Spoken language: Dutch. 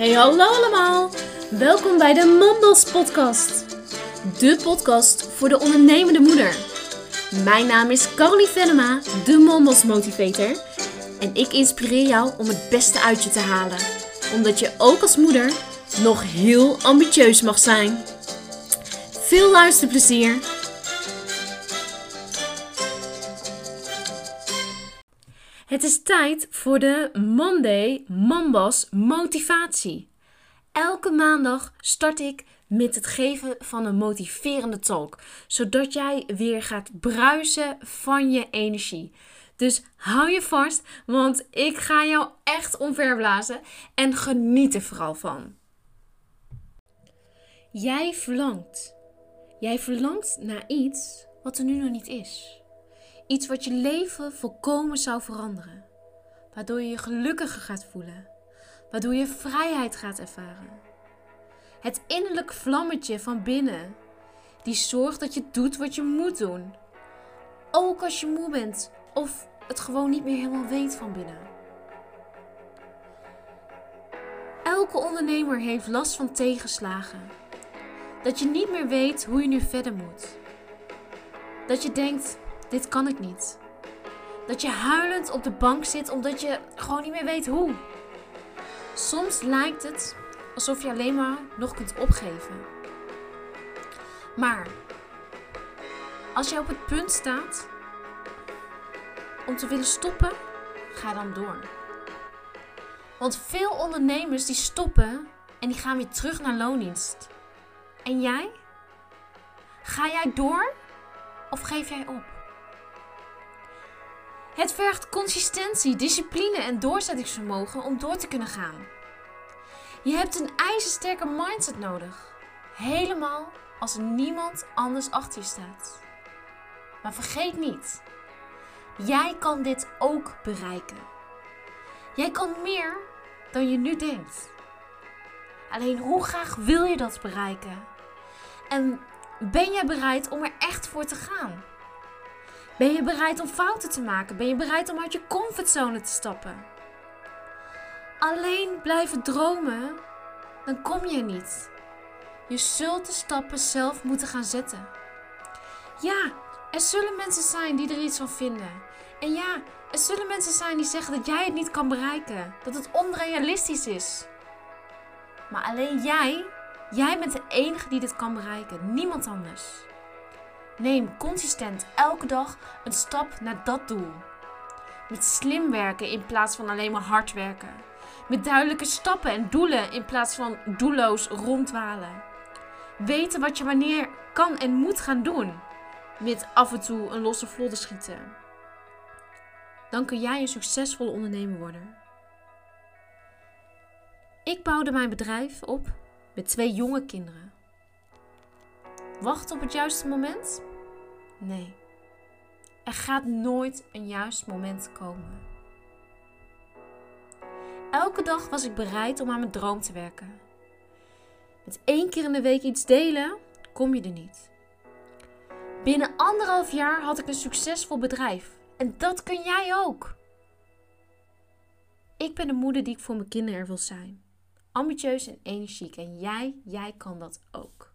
Hey hallo allemaal! Welkom bij de Mandels podcast. De podcast voor de ondernemende moeder. Mijn naam is Caroline Venema, de Mandels motivator. En ik inspireer jou om het beste uit je te halen. Omdat je ook als moeder nog heel ambitieus mag zijn. Veel luisterplezier! Het is tijd voor de Monday Mambas motivatie. Elke maandag start ik met het geven van een motiverende talk, zodat jij weer gaat bruisen van je energie. Dus hou je vast, want ik ga jou echt omverblazen en geniet er vooral van. Jij verlangt. Jij verlangt naar iets wat er nu nog niet is. Iets wat je leven volkomen zou veranderen. Waardoor je je gelukkiger gaat voelen. Waardoor je vrijheid gaat ervaren. Het innerlijk vlammetje van binnen. Die zorgt dat je doet wat je moet doen. Ook als je moe bent of het gewoon niet meer helemaal weet van binnen. Elke ondernemer heeft last van tegenslagen. Dat je niet meer weet hoe je nu verder moet. Dat je denkt, dit kan ik niet. Dat je huilend op de bank zit omdat je gewoon niet meer weet hoe. Soms lijkt het alsof je alleen maar nog kunt opgeven. Maar als je op het punt staat om te willen stoppen, ga dan door. Want veel ondernemers die stoppen en die gaan weer terug naar loondienst. En jij? Ga jij door of geef jij op? Het vergt consistentie, discipline en doorzettingsvermogen om door te kunnen gaan. Je hebt een ijzersterke mindset nodig. Helemaal als er niemand anders achter je staat. Maar vergeet niet, jij kan dit ook bereiken. Jij kan meer dan je nu denkt. Alleen hoe graag wil je dat bereiken? En ben jij bereid om er echt voor te gaan? Ben je bereid om fouten te maken? Ben je bereid om uit je comfortzone te stappen? Alleen blijven dromen, dan kom je niet. Je zult de stappen zelf moeten gaan zetten. Ja, er zullen mensen zijn die er iets van vinden. En ja, er zullen mensen zijn die zeggen dat jij het niet kan bereiken. Dat het onrealistisch is. Maar alleen jij, jij bent de enige die dit kan bereiken. Niemand anders. Neem consistent elke dag een stap naar dat doel. Met slim werken in plaats van alleen maar hard werken. Met duidelijke stappen en doelen in plaats van doelloos rondwalen. Weten wat je wanneer kan en moet gaan doen. Met af en toe een losse vlodder schieten. Dan kun jij een succesvolle ondernemer worden. Ik bouwde mijn bedrijf op met twee jonge kinderen. Wacht op het juiste moment? Nee. Er gaat nooit een juist moment komen. Elke dag was ik bereid om aan mijn droom te werken. Met één keer in de week iets delen, kom je er niet. Binnen anderhalf jaar had ik een succesvol bedrijf. En dat kun jij ook. Ik ben de moeder die ik voor mijn kinderen wil zijn. Ambitieus en energiek. En jij, jij kan dat ook.